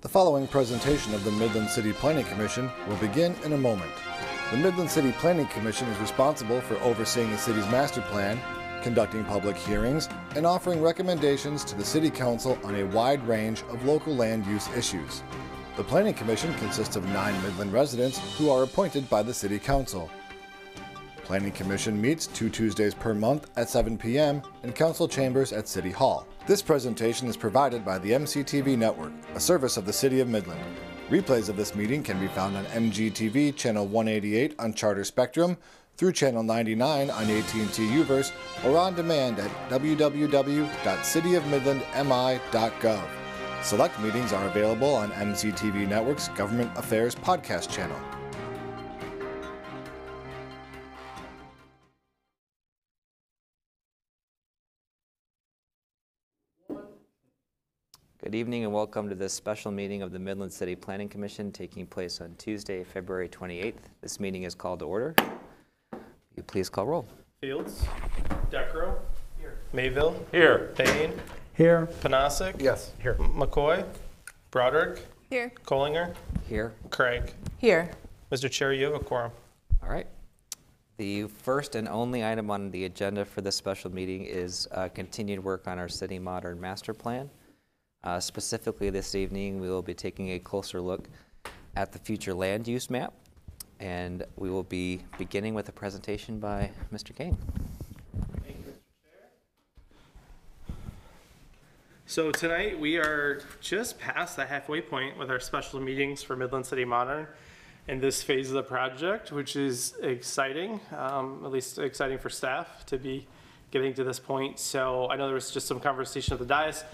The following presentation of the Midland City Planning Commission will begin in a moment. The Midland City Planning Commission is responsible for overseeing the city's master plan, conducting public hearings, and offering recommendations to the City Council on a wide range of local land use issues. The Planning Commission consists of nine Midland residents who are appointed by the City Council. Planning Commission meets two Tuesdays per month at 7 p.m. in council chambers at City Hall. This presentation is provided by the MCTV Network, a service of the City of Midland. Replays of this meeting can be found on MCTV channel 188 on Charter Spectrum, through channel 99 on AT&T Uverse, or on demand at www.cityofmidlandmi.gov. Select meetings are available on MCTV Network's Government Affairs podcast channel. Good evening and welcome to this special meeting of the Midland City Planning Commission taking place on Tuesday, February 28th. This meeting is called to order. Will you please call roll? Fields. Decro. Here. Mayville. Here. Payne. Here. Panasic. Yes, here. McCoy. Broderick. Here. Collinger. Here. Craig. Here. Mr. Chair, you have a quorum. All right. The first and only item on the agenda for this special meeting is uh, continued work on our city modern master plan. Uh, Specifically this evening, we will be taking a closer look at the future land use map. And we will be beginning with a presentation by Mr. Kane. Thank you, Mr. Chair. So tonight we are just past the halfway point with our special meetings for Midland City Modern in this phase of the project, which is exciting, um, at least exciting for staff to be getting to this point. So I know there was just some conversation at the dais.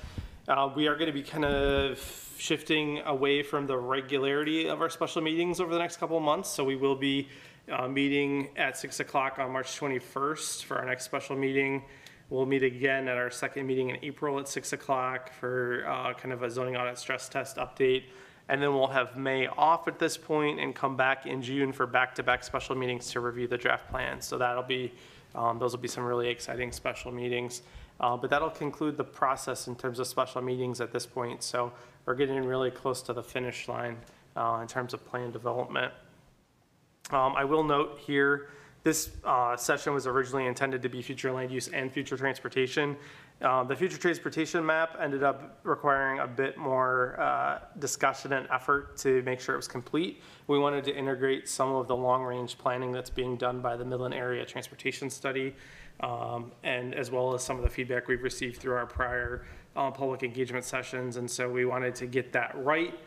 Uh, we are going to be kind of shifting away from the regularity of our special meetings over the next couple of months. So we will be uh, meeting at six o'clock on March 21st for our next special meeting. We'll meet again at our second meeting in April at six o'clock for uh, kind of a zoning audit stress test update. And then we'll have May off at this point and come back in June for back-to-back special meetings to review the draft plan. So that'll be, um, those will be some really exciting special meetings. Uh, But that'll conclude the process in terms of special meetings at this point. So we're getting really close to the finish line uh, in terms of plan development. Um, I will note here, this uh, session was originally intended to be future land use and future transportation. Uh, The future transportation map ended up requiring a bit more uh, discussion and effort to make sure it was complete. We wanted to integrate some of the long-range planning that's being done by the Midland Area Transportation Study, um, and as well as some of the feedback we've received through our prior uh, public engagement sessions. And so we wanted to get that right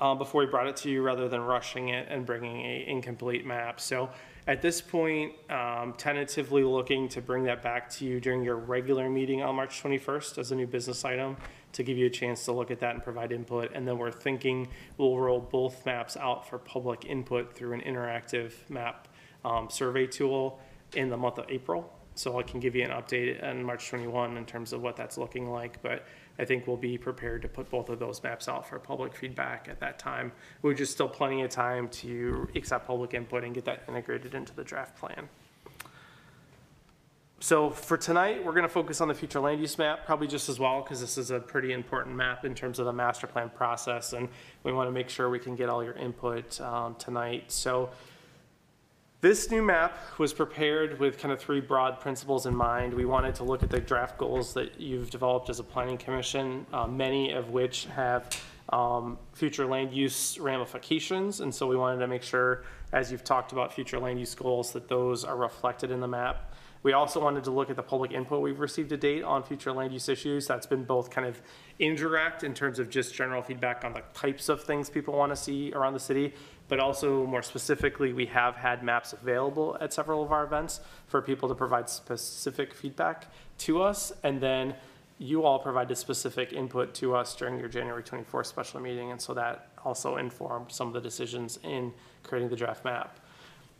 uh, before we brought it to you rather than rushing it and bringing a incomplete map. So at this point, um, tentatively looking to bring that back to you during your regular meeting on March 21st as a new business item to give you a chance to look at that and provide input. And then we're thinking we'll roll both maps out for public input through an interactive map um, survey tool in the month of April. So I can give you an update on March 21 in terms of what that's looking like. But I think we'll be prepared to put both of those maps out for public feedback at that time, which is still plenty of time to accept public input and get that integrated into the draft plan. So for tonight, we're gonna focus on the future land use map, probably just as well, because this is a pretty important map in terms of the master plan process, and we wanna make sure we can get all your input, um, tonight. So this new map was prepared with kind of three broad principles in mind. We wanted to look at the draft goals that you've developed as a planning commission, uh, many of which have um, future land use ramifications. And so we wanted to make sure, as you've talked about future land use goals, that those are reflected in the map. We also wanted to look at the public input we've received to date on future land use issues. That's been both kind of indirect in terms of just general feedback on the types of things people want to see around the city, but also more specifically, we have had maps available at several of our events for people to provide specific feedback to us. And then you all provided specific input to us during your January 24th special meeting. And so that also informed some of the decisions in creating the draft map.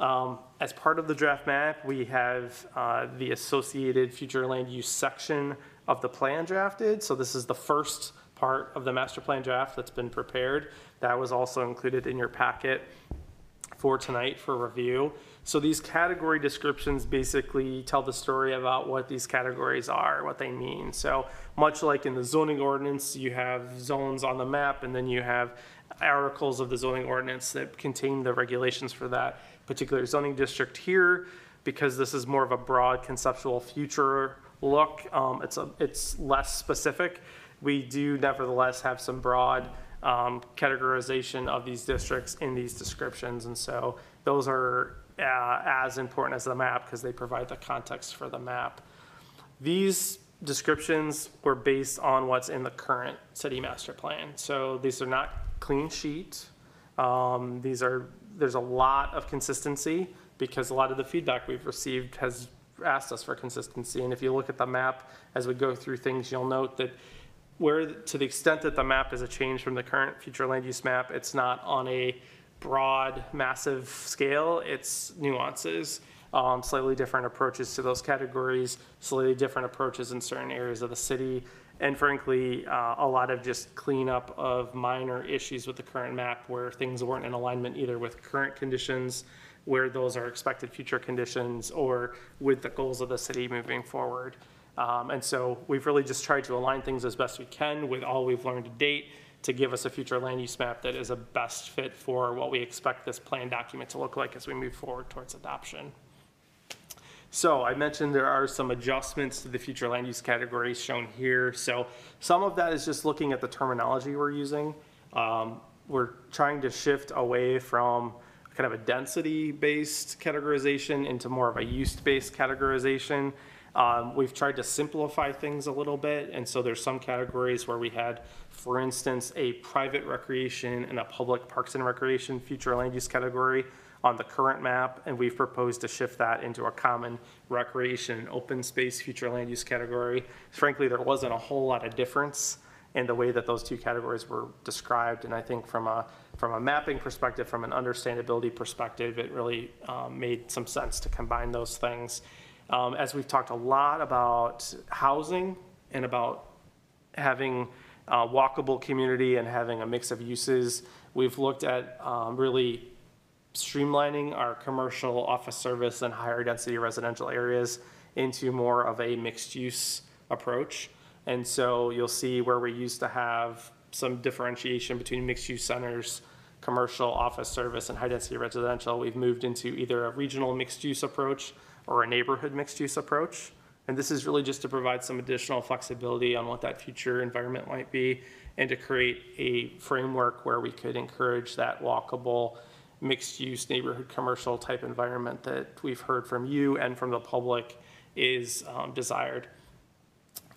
Um, As part of the draft map, we have uh, the associated future land use section of the plan drafted. So this is the first part of the master plan draft that's been prepared. That was also included in your packet for tonight for review. So these category descriptions basically tell the story about what these categories are, what they mean. So much like in the zoning ordinance, you have zones on the map and then you have articles of the zoning ordinance that contain the regulations for that particular zoning district here. Because this is more of a broad conceptual future look, um, it's a, it's less specific. We do nevertheless have some broad um, categorization of these districts in these descriptions. And so those are uh, as important as the map because they provide the context for the map. These descriptions were based on what's in the current city master plan. So these are not clean sheet. Um, these are, there's a lot of consistency because a lot of the feedback we've received has asked us for consistency. And if you look at the map as we go through things, you'll note that where, to the extent that the map is a change from the current future land use map, it's not on a broad, massive scale. It's nuances, um, slightly different approaches to those categories, slightly different approaches in certain areas of the city, and frankly, uh, a lot of just cleanup of minor issues with the current map where things weren't in alignment either with current conditions, where those are expected future conditions, or with the goals of the city moving forward. Um, and so we've really just tried to align things as best we can with all we've learned to date to give us a future land use map that is a best fit for what we expect this plan document to look like as we move forward towards adoption. So I mentioned there are some adjustments to the future land use categories shown here. So some of that is just looking at the terminology we're using. Um, we're trying to shift away from kind of a density-based categorization into more of a use-based categorization. Um, we've tried to simplify things a little bit, and so there's some categories where we had, for instance, a private recreation and a public parks and recreation future land use category on the current map, and we've proposed to shift that into a common recreation and open space future land use category. Frankly, there wasn't a whole lot of difference in the way that those two categories were described, and I think from a from a mapping perspective, from an understandability perspective, it really um, made some sense to combine those things. Um, as we've talked a lot about housing and about having a walkable community and having a mix of uses, we've looked at um, really streamlining our commercial office service and higher density residential areas into more of a mixed use approach. And so you'll see where we used to have some differentiation between mixed use centers, commercial office service, and high density residential. We've moved into either a regional mixed use approach or a neighborhood mixed use approach. And this is really just to provide some additional flexibility on what that future environment might be and to create a framework where we could encourage that walkable, mixed use neighborhood commercial type environment that we've heard from you and from the public is um, desired.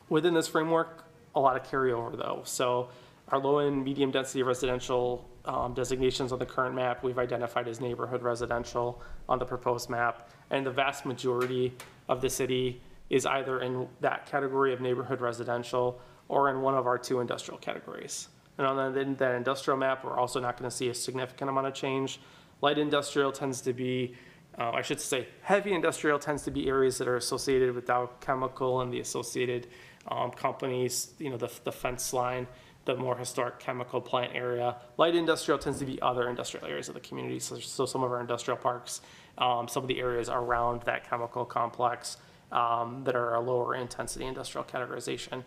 Within this framework, a lot of carryover though. So our low and medium density residential um, designations on the current map, we've identified as neighborhood residential on the proposed map. And the vast majority of the city is either in that category of neighborhood residential or in one of our two industrial categories. And on the, that industrial map, we're also not going to see a significant amount of change. Light industrial tends to be, uh, I should say, heavy industrial tends to be areas that are associated with Dow Chemical and the associated um, companies, you know, the, the fence line the more historic chemical plant area. Light industrial tends to be other industrial areas of the community. So, so some of our industrial parks, um, some of the areas around that chemical complex um, that are a lower intensity industrial categorization.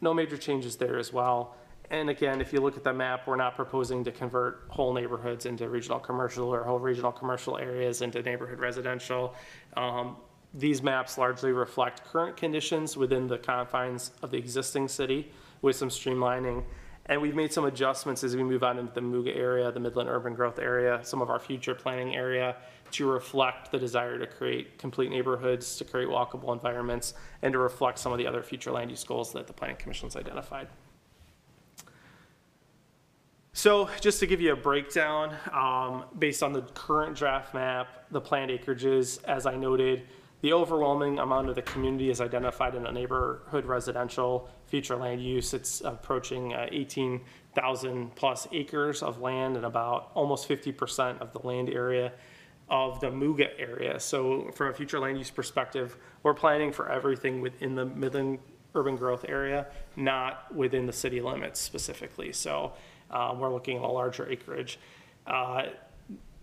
No major changes there as well. And again, if you look at the map, we're not proposing to convert whole neighborhoods into regional commercial or whole regional commercial areas into neighborhood residential. Um, these maps largely reflect current conditions within the confines of the existing city with some streamlining. And we've made some adjustments as we move on into the Muga area, the Midland Urban Growth area, some of our future planning area to reflect the desire to create complete neighborhoods, to create walkable environments, and to reflect some of the other future land use goals that the Planning Commission's identified. So just to give you a breakdown, um, based on the current draft map, the planned acreages, as I noted, the overwhelming amount of the community is identified in a neighborhood residential future land use. It's approaching uh, 18,000 plus acres of land and about almost 50% of the land area of the Muga area. So from a future land use perspective, we're planning for everything within the Midland urban growth area, not within the city limits specifically. So uh, we're looking at a larger acreage. Uh,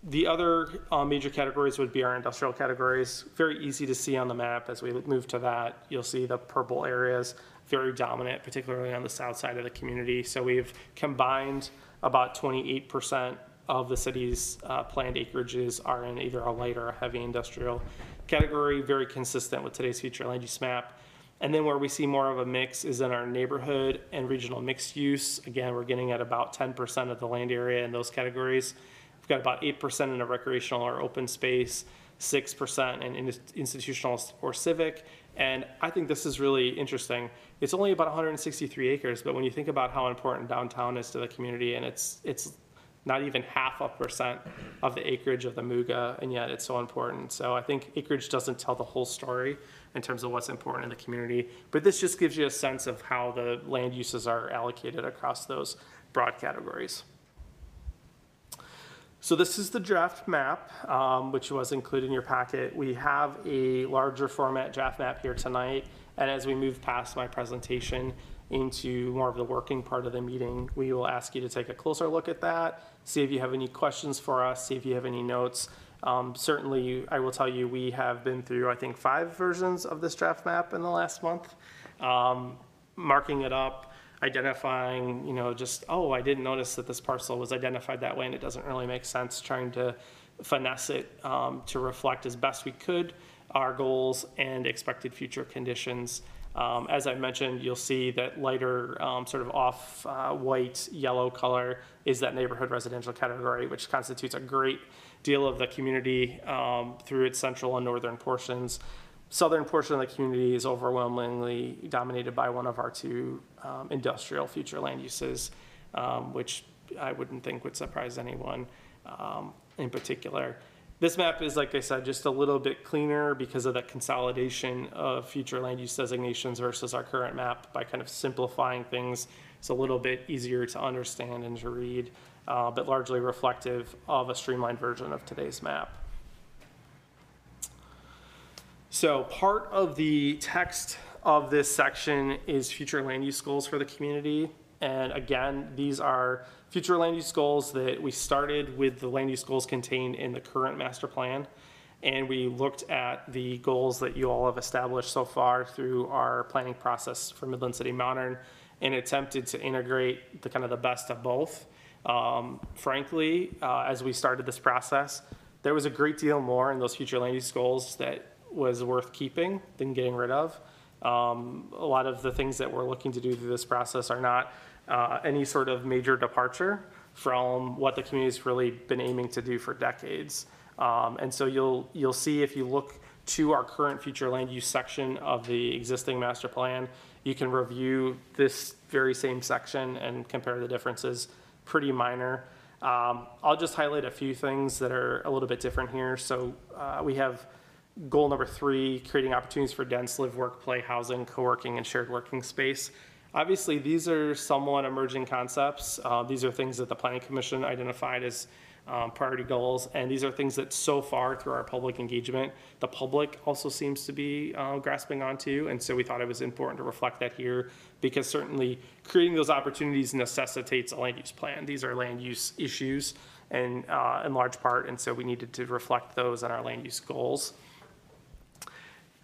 The other uh, major categories would be our industrial categories. Very easy to see on the map as we move to that. You'll see the purple areas very dominant, particularly on the south side of the community. So we've combined about 28% of the city's uh, planned acreages are in either a light or a heavy industrial category, very consistent with today's future land use map. And then where we see more of a mix is in our neighborhood and regional mixed use. Again, we're getting at about 10% of the land area in those categories. We've got about 8% in a recreational or open space, 6% in in- institutional or civic. And I think this is really interesting. It's only about 163 acres, but when you think about how important downtown is to the community, and it's it's not even half a percent of the acreage of the Muga, and yet it's so important. So I think acreage doesn't tell the whole story in terms of what's important in the community, but this just gives you a sense of how the land uses are allocated across those broad categories. So this is the draft map, um, which was included in your packet. We have a larger format draft map here tonight, and as we move past my presentation into more of the working part of the meeting, we will ask you to take a closer look at that, see if you have any questions for us, see if you have any notes. Um, certainly, I will tell you, we have been through, I think, five versions of this draft map in the last month, um, marking it up, identifying, you know, just, oh, I didn't notice that this parcel was identified that way and it doesn't really make sense, trying to finesse it um, to reflect as best we could our goals and expected future conditions. Um, As I mentioned, you'll see that lighter, um, sort of off uh, white, yellow color is that neighborhood residential category, which constitutes a great deal of the community um, through its central and northern portions. Southern portion of the community is overwhelmingly dominated by one of our two um, industrial future land uses, um, which I wouldn't think would surprise anyone um, in particular. This map is, like I said, just a little bit cleaner because of that consolidation of future land use designations versus our current map by kind of simplifying things. It's a little bit easier to understand and to read, uh, but largely reflective of a streamlined version of today's map. So part of the text of this section is future land use goals for the community. And again, these are future land use goals that we started with the land use goals contained in the current master plan. And we looked at the goals that you all have established so far through our planning process for Midland City Modern and attempted to integrate the kind of the best of both. Um, frankly, uh, as we started this process, there was a great deal more in those future land use goals that was worth keeping than getting rid of. Um, a lot of the things that we're looking to do through this process are not uh, any sort of major departure from what the community's really been aiming to do for decades. Um, and so you'll you'll see if you look to our current future land use section of the existing master plan, you can review this very same section and compare the differences. Pretty minor. Um, I'll just highlight a few things that are a little bit different here. So uh, we have goal number three, creating opportunities for dense live, work, play, housing, co-working, and shared working space. Obviously, these are somewhat emerging concepts. Uh, these are things that the Planning Commission identified as um, priority goals, and these are things that so far through our public engagement, the public also seems to be uh, grasping onto. And so we thought it was important to reflect that here because certainly creating those opportunities necessitates a land use plan. These are land use issues and uh, in large part, and so we needed to reflect those in our land use goals.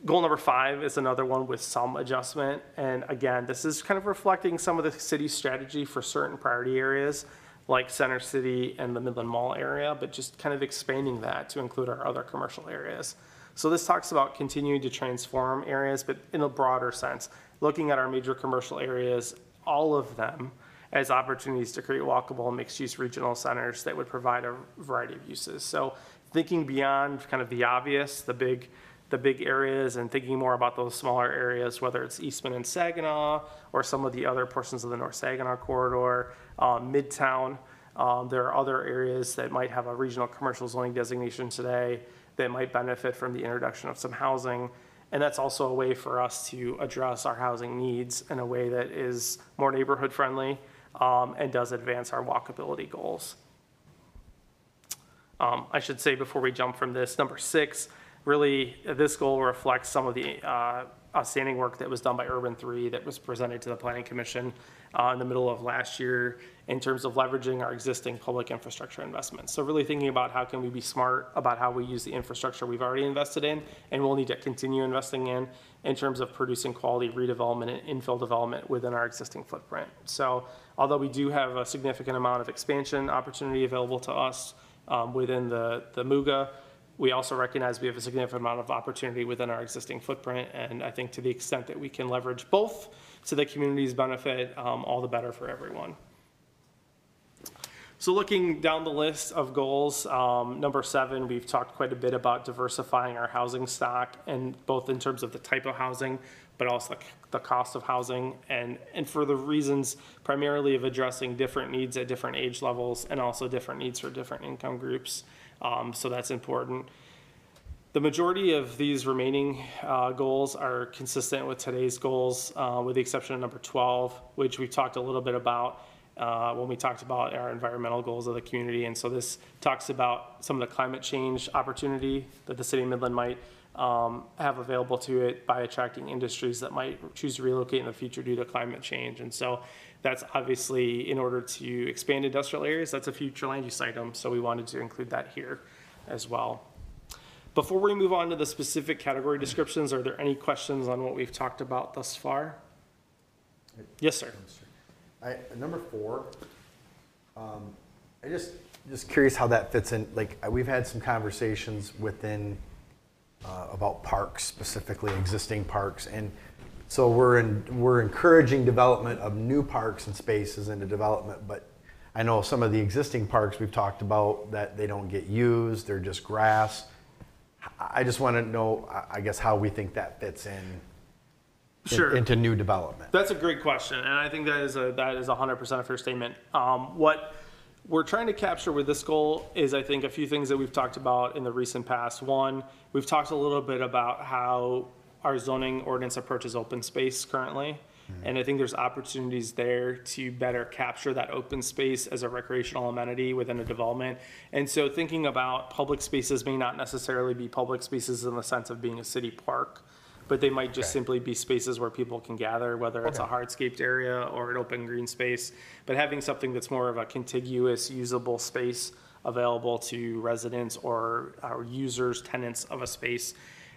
Goal number five is another one with some adjustment. And again, this is kind of reflecting some of the city's strategy for certain priority areas like Center City and the Midland Mall area, but just kind of expanding that to include our other commercial areas. So this talks about continuing to transform areas, but in a broader sense, looking at our major commercial areas, all of them as opportunities to create walkable mixed-use regional centers that would provide a variety of uses. So thinking beyond kind of the obvious, the big the big areas and thinking more about those smaller areas, whether it's Eastman and Saginaw or some of the other portions of the North Saginaw corridor, uh, Midtown. Um, there are other areas that might have a regional commercial zoning designation today that might benefit from the introduction of some housing. And that's also a way for us to address our housing needs in a way that is more neighborhood friendly um, and does advance our walkability goals. Um, I should say before we jump from this, number six, really, this goal reflects some of the uh, outstanding work that was done by Urban Three that was presented to the Planning Commission uh, in the middle of last year in terms of leveraging our existing public infrastructure investments. So really thinking about how can we be smart about how we use the infrastructure we've already invested in and we'll need to continue investing in in terms of producing quality redevelopment and infill development within our existing footprint. So although we do have a significant amount of expansion opportunity available to us um, within the, the MUGA, we also recognize we have a significant amount of opportunity within our existing footprint. And I think to the extent that we can leverage both to the community's benefit, um, all the better for everyone. So looking down the list of goals, um, number seven, we've talked quite a bit about diversifying our housing stock and both in terms of the type of housing, but also the, cost of housing and, and for the reasons primarily of addressing different needs at different age levels and also different needs for different income groups. Um, so that's important. The majority of these remaining uh, goals are consistent with today's goals, uh, with the exception of number 12, which we talked a little bit about uh, when we talked about our environmental goals of the community. And so this talks about some of the climate change opportunity that the city of Midland might um, have available to it by attracting industries that might choose to relocate in the future due to climate change. And so that's obviously in order to expand industrial areas, that's a future land use item. So we wanted to include that here as well. Before we move on to the specific category descriptions, are there any questions on what we've talked about thus far? Yes, sir. I, number four, um, I just, just curious how that fits in, like, we've had some conversations within, uh, about parks specifically, existing parks, and so we're in, we're encouraging development of new parks and spaces into development, but I know some of the existing parks we've talked about that they don't get used, they're just grass. I just want to know, I- guess, how we think that fits in. Sure. Into new development. That's a great question, and I think that is a, that is hundred percent a fair statement. Um, what we're trying to capture with this goal is, I think, a few things that we've talked about in the recent past. One, we've talked a little bit about how our zoning ordinance approaches open space currently. Mm-hmm. And I think there's opportunities there to better capture that open space as a recreational amenity within a development. And so thinking about public spaces may not necessarily be public spaces in the sense of being a city park but they might just simply be spaces where people can gather, whether it's a hardscaped area or an open green space. But having something that's more of a contiguous, usable space available to residents or, or users, tenants of a space.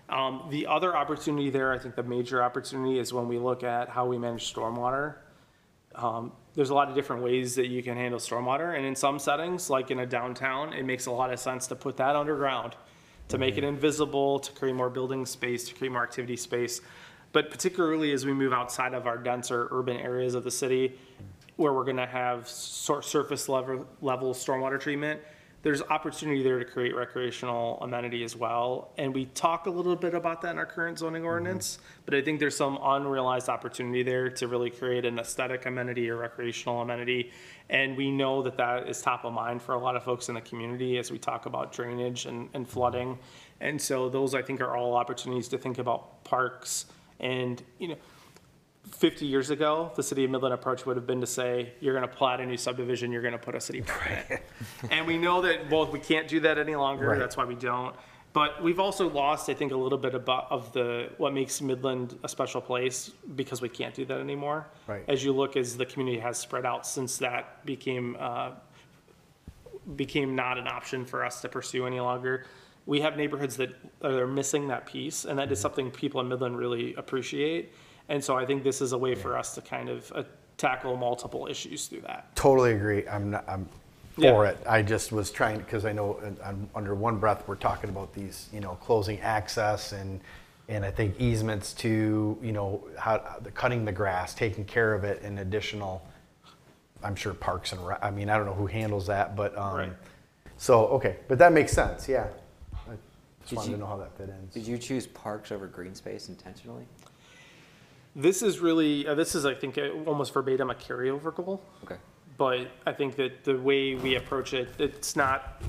Um, the other opportunity there, I think the major opportunity is when we look at how we manage stormwater. Um, there's a lot of different ways that you can handle stormwater, and in some settings, like in a downtown, it makes a lot of sense to put that underground to make it invisible, to create more building space, to create more activity space. But particularly as we move outside of our denser urban areas of the city, where we're gonna have sur- surface level, level stormwater treatment, there's opportunity there to create recreational amenity as well. And we talk a little bit about that in our current zoning mm-hmm. ordinance, but I think there's some unrealized opportunity there to really create an aesthetic amenity or recreational amenity. And we know that that is top of mind for a lot of folks in the community as we talk about drainage and, and flooding. And so those, I think, are all opportunities to think about parks and, you know, 50 years ago, the city of Midland approach would have been to say, you're going to plat a new subdivision, you're going to put a city park in. And we know that, both we can't do that any longer, Right. that's why we don't. But we've also lost, I think, a little bit about, of the, what makes Midland a special place, because we can't do that anymore. Right. As you look, as the community has spread out since that became, uh, became not an option for us to pursue any longer. We have neighborhoods that are missing that piece, and that is something people in Midland really appreciate. And so I think this is a way for us to kind of uh, tackle multiple issues through that. Totally agree. I'm not, I'm Yeah. for it. I just was trying, because I know uh, un- under one breath, we're talking about these, you know, closing access and, and I think easements to, you know, how, the cutting the grass, taking care of it and additional, I'm sure parks and, Rec- I mean, I don't know who handles that, but, um, Right. so, okay, but that makes sense, yeah. I Did just wanted you- to know how that fit in. Did you choose parks over green space intentionally? This is really, uh, this is, I think, uh, almost verbatim a carryover goal. Okay. But I think that the way we approach it, it's not,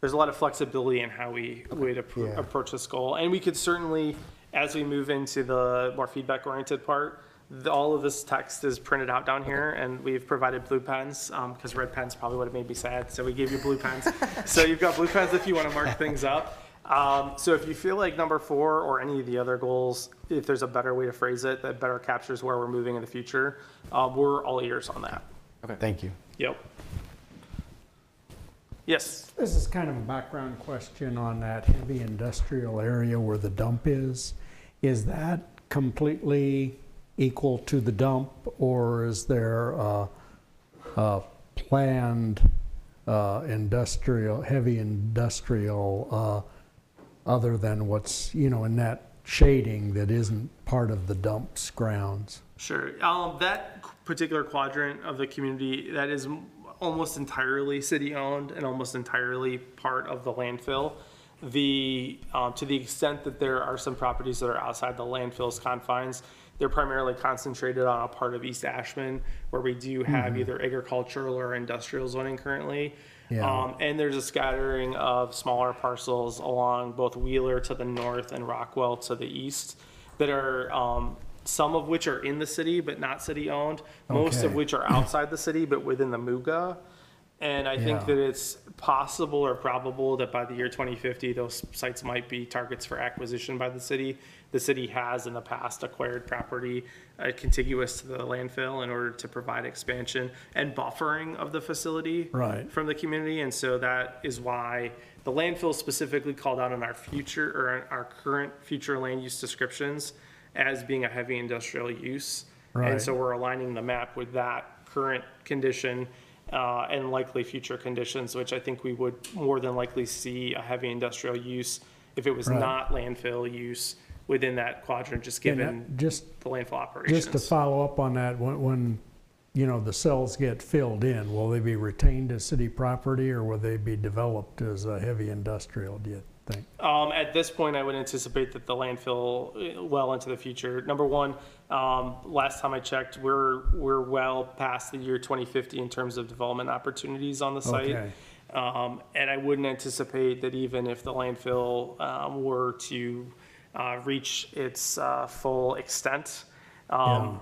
there's a lot of flexibility in how we would appro- Yeah. approach this goal. And we could certainly, as we move into the more feedback-oriented part, the- all of this text is printed out down here, and we've provided blue pens, because red pens probably would have made me sad, so we gave you blue pens. So you've got blue pens if you want to mark things up. Um, so if you feel like number four or any of the other goals, if there's a better way to phrase it that better captures where we're moving in the future, uh, we're all ears on that. Okay. Thank you. Yep. Yes. This is kind of a background question on that heavy industrial area where the dump is. Is that completely equal to the dump, or is there a, a planned uh, industrial, heavy industrial, uh, other than what's, you know, in that shading that isn't part of the dump's grounds? Sure. Um, that particular quadrant of the community that is almost entirely city-owned and almost entirely part of the landfill. The um, to the extent that there are some properties that are outside the landfill's confines, they're primarily concentrated on a part of East Ashman where we do have either agricultural or industrial zoning currently. Yeah. Um, and there's a scattering of smaller parcels along both Wheeler to the north and Rockwell to the east that are, um, some of which are in the city but not city-owned, most of which are outside the city but within the MUGA. And I think that it's possible or probable that by the year 2050, those sites might be targets for acquisition by the city. The city has in the past acquired property uh, contiguous to the landfill in order to provide expansion and buffering of the facility Right. from the community. And so that is why the landfill is specifically called out in our future or in our current future land use descriptions as being a heavy industrial use. Right. And so we're aligning the map with that current condition uh, and likely future conditions, which I think we would more than likely see a heavy industrial use if it was Right. not landfill use within that quadrant, just And given Just the landfill operations. Just to follow up on that, when, when, you know, the cells get filled in, will they be retained as city property or will they be developed as a heavy industrial, do you think? Um, at this point, I would anticipate that the landfill, uh, well into the future. Number one, um, last time I checked, we're, we're well past the year 2050 in terms of development opportunities on the site. Okay. Um, and I wouldn't anticipate that even if the landfill, um, were to, uh, reach its, uh, full extent, um,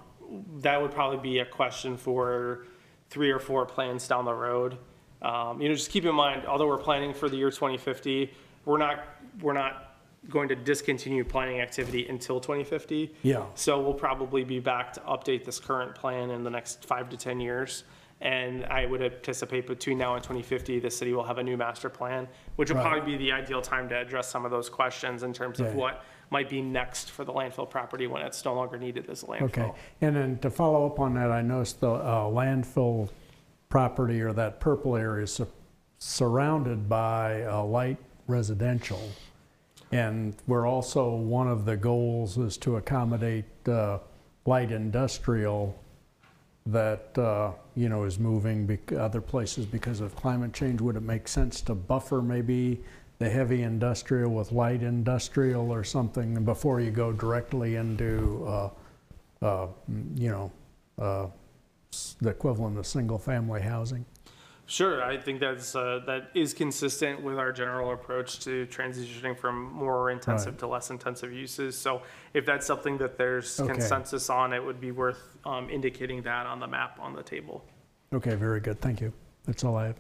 that would probably be a question for three or four plans down the road. Um, you know, just keep in mind, although we're planning for the year 2050, we're not, we're not going to discontinue planning activity until 2050. Yeah. So we'll probably be back to update this current plan in the next five to 10 years. And I would anticipate between now and 2050, the city will have a new master plan, which will Right. probably be the ideal time to address some of those questions in terms of Okay. what might be next for the landfill property when it's no longer needed as a landfill. Okay, and then to follow up on that, I noticed the uh, landfill property or that purple area is sur- surrounded by uh, light residential. And we're also, one of the goals is to accommodate uh, light industrial that, uh, you know, is moving other places because of climate change. Would it make sense to buffer maybe the heavy industrial with light industrial or something before you go directly into, uh, uh, you know, uh, the equivalent of single-family housing? Sure, I think that's, uh, that is consistent with our general approach to transitioning from more intensive Right. to less intensive uses. So if that's something that there's Okay. consensus on, it would be worth, um, indicating that on the map on the table. Okay, very good, thank you. That's all I have.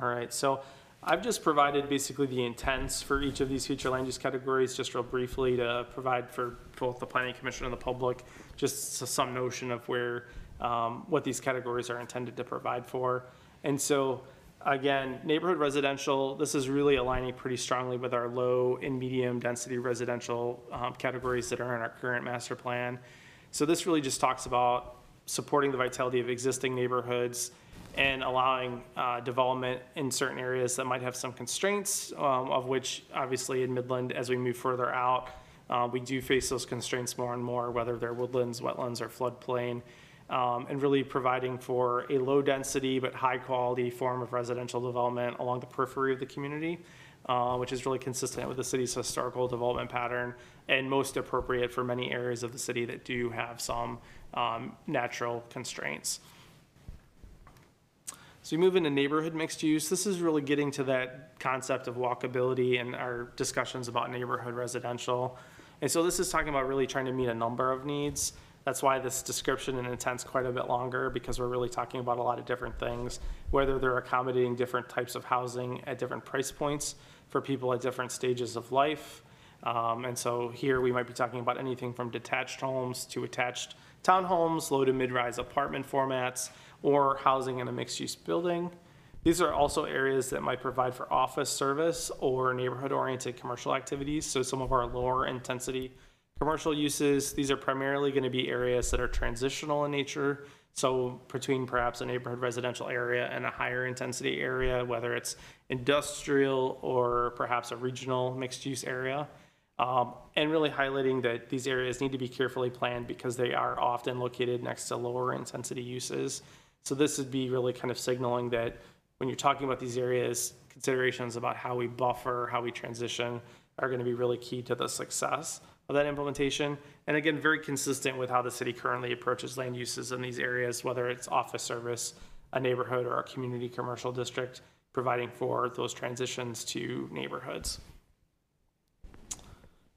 All right, so I've just provided basically the intents for each of these future land use categories, just real briefly to provide for both the planning commission and the public, just some notion of where, um, what these categories are intended to provide for. And so, again, neighborhood residential, this is really aligning pretty strongly with our low and medium density residential, um, categories that are in our current master plan. So this really just talks about supporting the vitality of existing neighborhoods, and allowing uh, development in certain areas that might have some constraints, um, of which obviously in Midland, as we move further out, uh, we do face those constraints more and more, whether they're woodlands, wetlands, or floodplain. Um, And really providing for a low-density but high-quality form of residential development along the periphery of the community, uh, which is really consistent with the city's historical development pattern and most appropriate for many areas of the city that do have some um, natural constraints. So we move into neighborhood mixed use. This is really getting to that concept of walkability and our discussions about neighborhood residential. And so this is talking about really trying to meet a number of needs. That's why this description and intent's quite a bit longer, because we're really talking about a lot of different things, whether they're accommodating different types of housing at different price points for people at different stages of life. Um, and so here we might be talking about anything from detached homes to attached townhomes, low to mid-rise apartment formats, or housing in a mixed-use building. These are also areas that might provide for office service or neighborhood-oriented commercial activities. So some of our lower intensity commercial uses, these are primarily going to be areas that are transitional in nature. So between perhaps a neighborhood residential area and a higher intensity area, whether it's industrial or perhaps a regional mixed use area. Um, and really highlighting that these areas need to be carefully planned because they are often located next to lower intensity uses. So this would be really kind of signaling that when you're talking about these areas, considerations about how we buffer, how we transition are going to be really key to the success of that implementation. And again, very consistent with how the city currently approaches land uses in these areas, whether it's office service, a neighborhood, or a community commercial district, providing for those transitions to neighborhoods.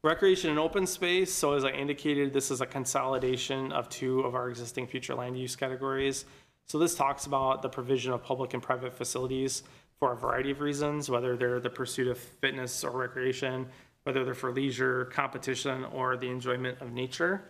Recreation and open space, so as I indicated, this is a consolidation of two of our existing future land use categories. So this talks about the provision of public and private facilities for a variety of reasons, whether they're the pursuit of fitness or recreation, whether they're for leisure, competition, or the enjoyment of nature.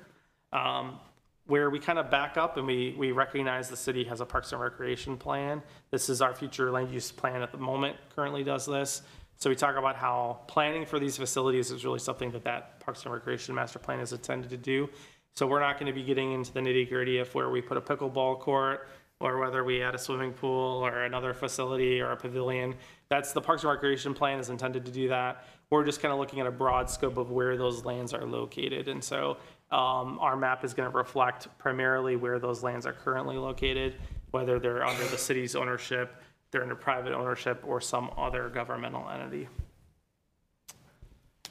Um, where we kind of back up and we, we recognize the city has a Parks and Recreation plan. This is our future land use plan at the moment, currently does this. So we talk about how planning for these facilities is really something that that Parks and Recreation Master Plan is intended to do. So we're not going to be getting into the nitty gritty of where we put a pickleball court or whether we add a swimming pool or another facility or a pavilion. That's the Parks and Recreation Plan is intended to do that. We're just kind of looking at a broad scope of where those lands are located. And so um, our map is going to reflect primarily where those lands are currently located, whether they're under the city's ownership, they're under private ownership, or some other governmental entity.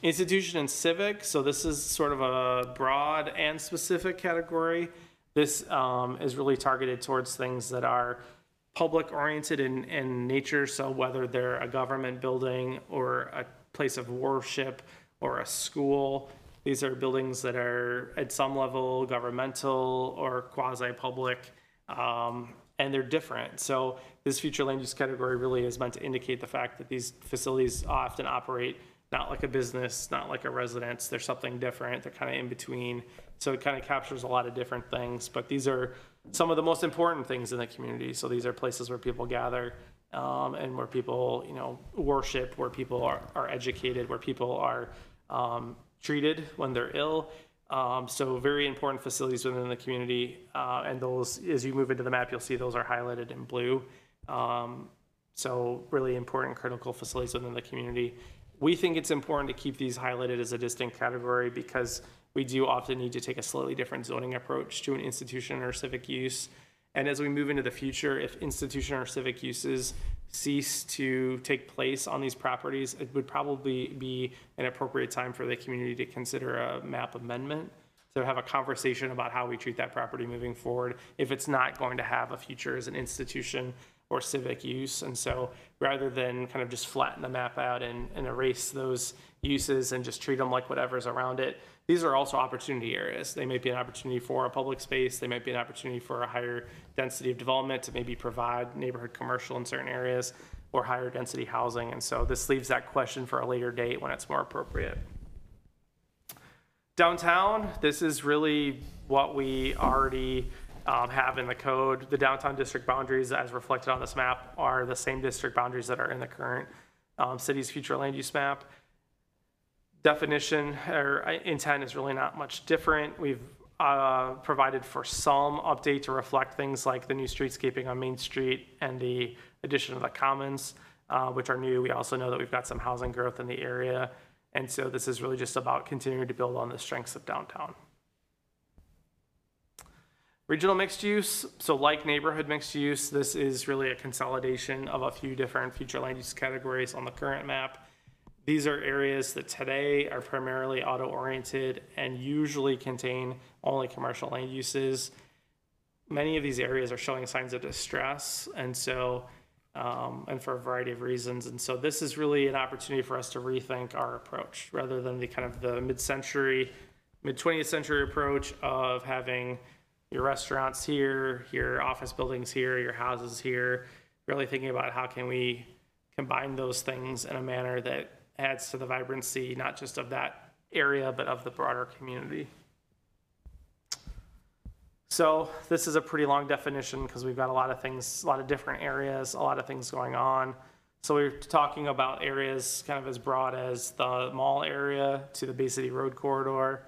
Institution and civic, so this is sort of a broad and specific category. This um, is really targeted towards things that are public oriented in, in nature. So whether they're a government building or a place of worship or a school, these are buildings that are at some level governmental or quasi public. Um, and they're different. So this future land use category really is meant to indicate the fact that these facilities often operate not like a business, not like a residence. They're something different. They're kind of in between. So it kind of captures a lot of different things. But these are some of the most important things in the community. So these are places where people gather um, and where people, you know, worship, where people are, are educated, where people are um, treated when they're ill. Um, so very important facilities within the community. Uh, and those, as you move into the map, you'll see those are highlighted in blue. Um, so really important critical facilities within the community. We think it's important to keep these highlighted as a distinct category because we do often need to take a slightly different zoning approach to an institution or civic use. And as we move into the future, if institution or civic uses cease to take place on these properties, it would probably be an appropriate time for the community to consider a map amendment to have a conversation about how we treat that property moving forward if it's not going to have a future as an institution or civic use. And so rather than kind of just flatten the map out and, and erase those uses and just treat them like whatever's around it, these are also opportunity areas. They might be an opportunity for a public space. They might be an opportunity for a higher density of development to maybe provide neighborhood commercial in certain areas or higher density housing. And so this leaves that question for a later date when it's more appropriate. Downtown, this is really what we already um, have in the code. The downtown district boundaries, as reflected on this map, are the same district boundaries that are in the current um, city's future land use map. Definition or uh, intent is really not much different. We've uh, provided for some update to reflect things like the new streetscaping on Main Street and the addition of the commons, uh, which are new. We also know that we've got some housing growth in the area. And so this is really just about continuing to build on the strengths of downtown. Regional mixed use, so like neighborhood mixed use, this is really a consolidation of a few different future land use categories on the current map. These are areas that today are primarily auto oriented and usually contain only commercial land uses. Many of these areas are showing signs of distress, and so, um, and for a variety of reasons. And so, this is really an opportunity for us to rethink our approach rather than the kind of the mid century mid 20th century approach of having your restaurants here, your office buildings here, your houses here, really thinking about how can we combine those things in a manner that adds to the vibrancy, not just of that area, but of the broader community. So this is a pretty long definition because we've got a lot of things, a lot of different areas, a lot of things going on. So we're talking about areas kind of as broad as the mall area to the Bay City Road corridor.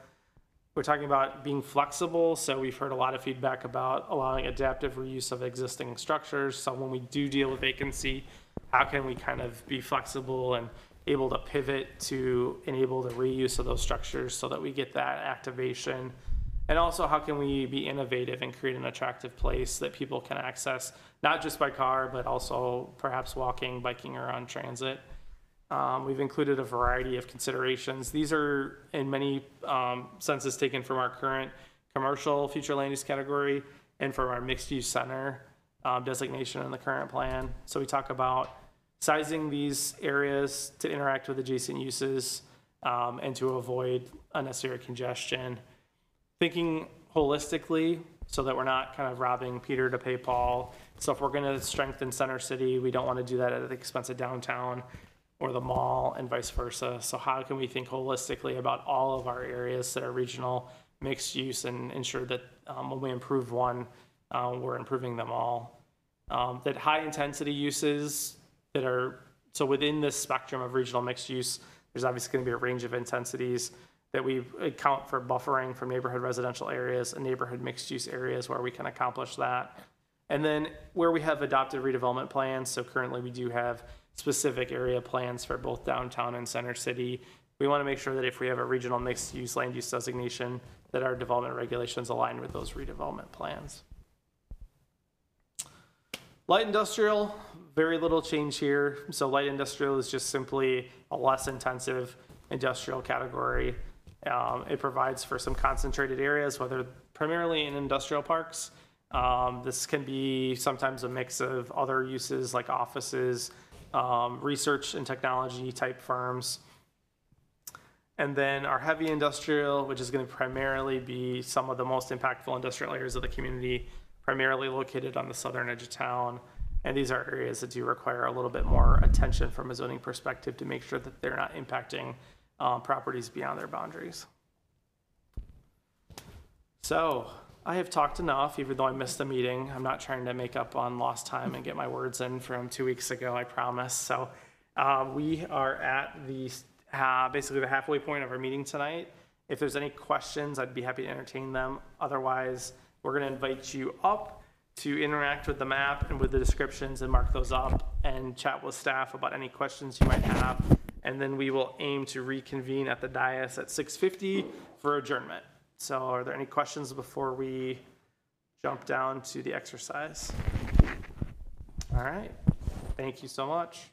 We're talking about being flexible, so we've heard a lot of feedback about allowing adaptive reuse of existing structures. So when we do deal with vacancy, how can we kind of be flexible and able to pivot to enable the reuse of those structures so that we get that activation? And also, how can we be innovative and create an attractive place that people can access, not just by car, but also perhaps walking, biking, or on transit? Um, we've included a variety of considerations. These are in many um, senses taken from our current commercial future land use category and from our mixed use center um, designation in the current plan. So we talk about sizing these areas to interact with adjacent uses um, and to avoid unnecessary congestion. Thinking holistically so that we're not kind of robbing Peter to pay Paul. So if we're going to strengthen Center City, we don't want to do that at the expense of downtown or the mall and vice versa. So how can we think holistically about all of our areas that are regional mixed use and ensure that um, when we improve one, uh, we're improving them all. Um, that high intensity uses that are so within this spectrum of regional mixed use, there's obviously going to be a range of intensities that we account for buffering from neighborhood residential areas and neighborhood mixed use areas where we can accomplish that. And then where we have adopted redevelopment plans, so currently we do have specific area plans for both downtown and center city. We want to make sure that if we have a regional mixed use land use designation, that our development regulations align with those redevelopment plans. Light industrial, very little change here. So light industrial is just simply a less intensive industrial category. Um, it provides for some concentrated areas, whether primarily in industrial parks. Um, this can be sometimes a mix of other uses like offices, um, research and technology type firms. And then our heavy industrial, which is going to primarily be some of the most impactful industrial areas of the community, primarily located on the southern edge of town. And these are areas that do require a little bit more attention from a zoning perspective to make sure that they're not impacting um, properties beyond their boundaries. So I have talked enough, even though I missed the meeting. I'm not trying to make up on lost time and get my words in from two weeks ago, I promise. So uh, we are at the, uh, basically the halfway point of our meeting tonight. If there's any questions, I'd be happy to entertain them. Otherwise, we're gonna invite you up to interact with the map and with the descriptions and mark those up and chat with staff about any questions you might have. And then we will aim to reconvene at the dais at 6:50 for adjournment. So are there any questions before we jump down to the exercise? All right, thank you so much.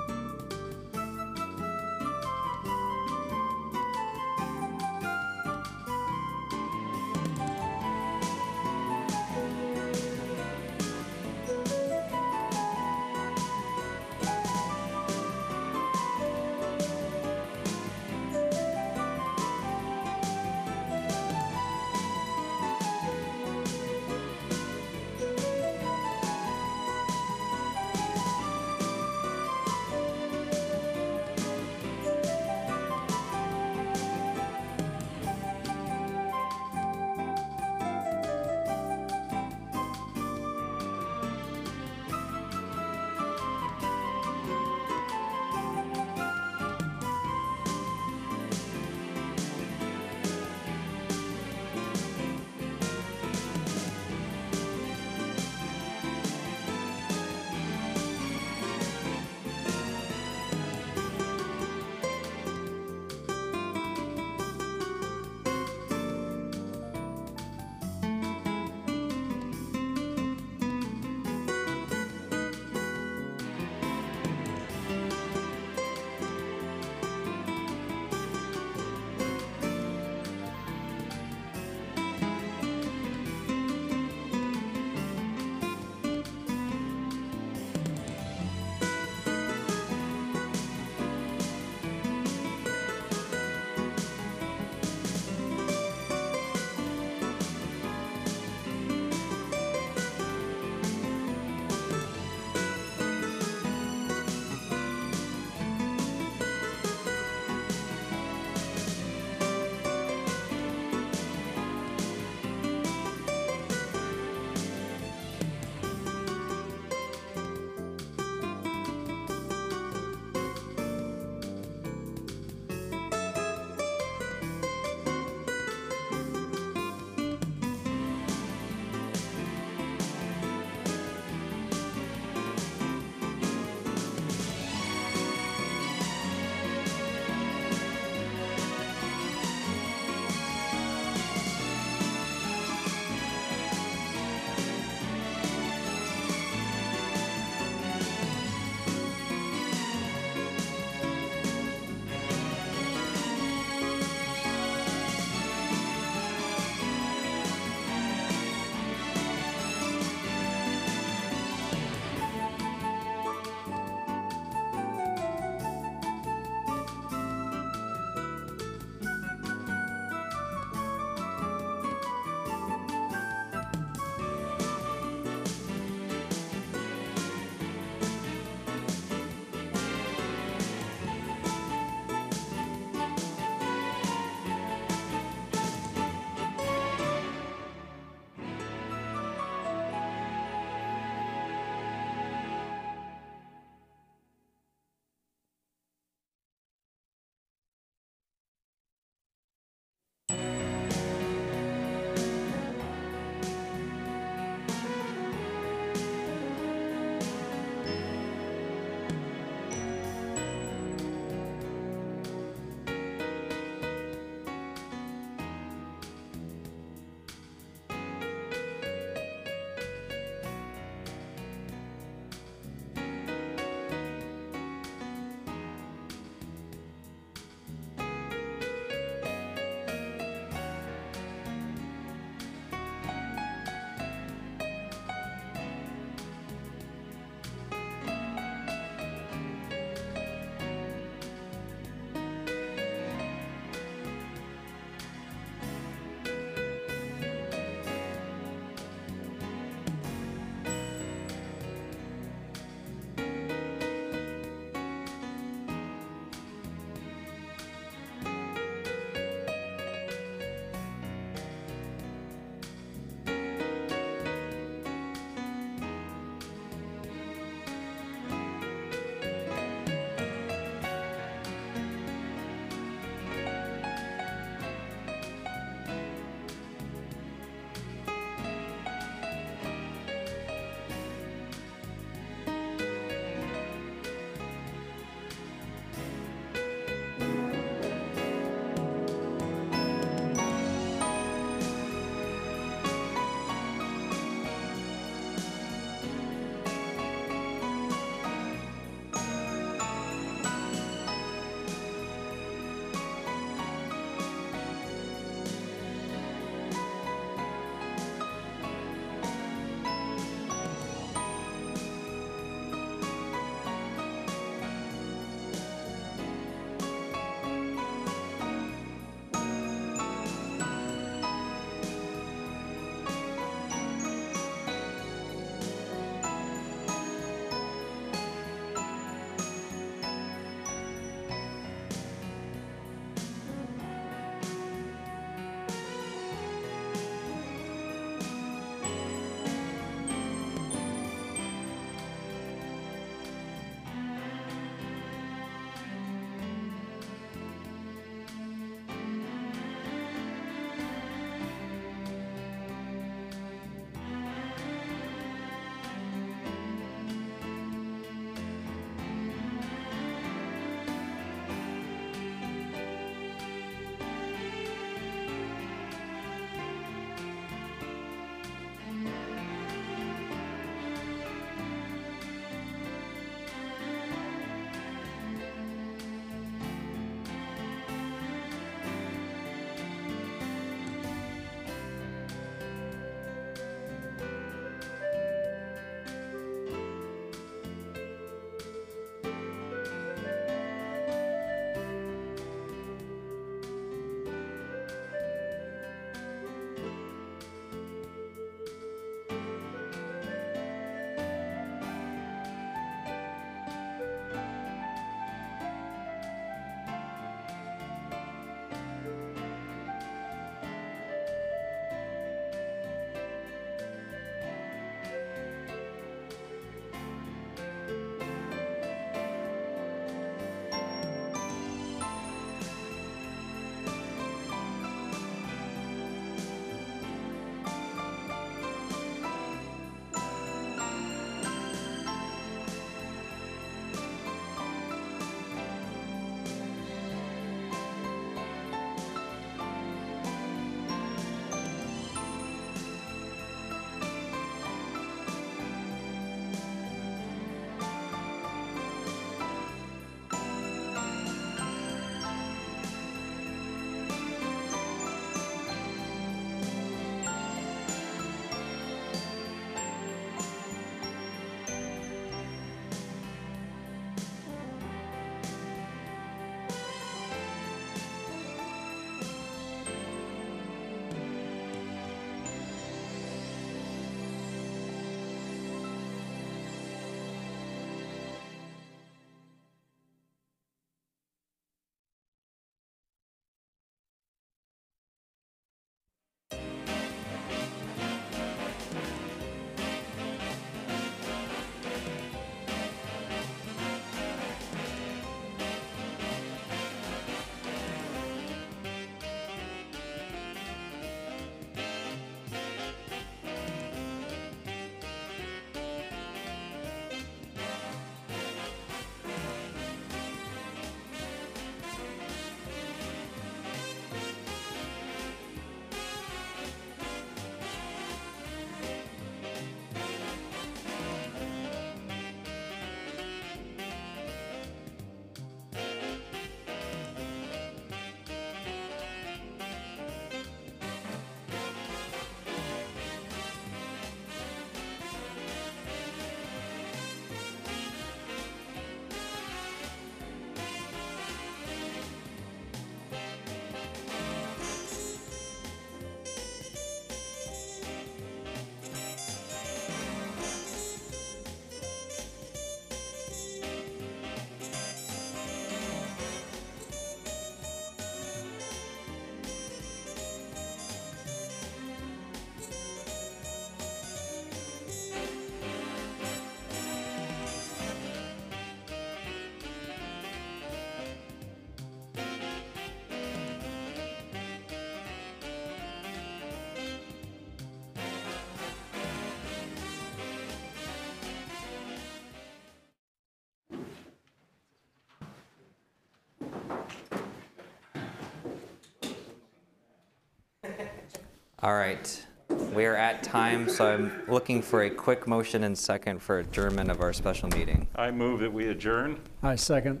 All right, we are at time, so I'm looking for a quick motion and second for adjournment of our special meeting. I move that we adjourn. I second.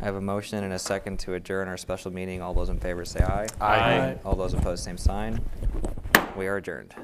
I have a motion and a second to adjourn our special meeting. All those in favor say aye. Aye. All those opposed, same sign. We are adjourned.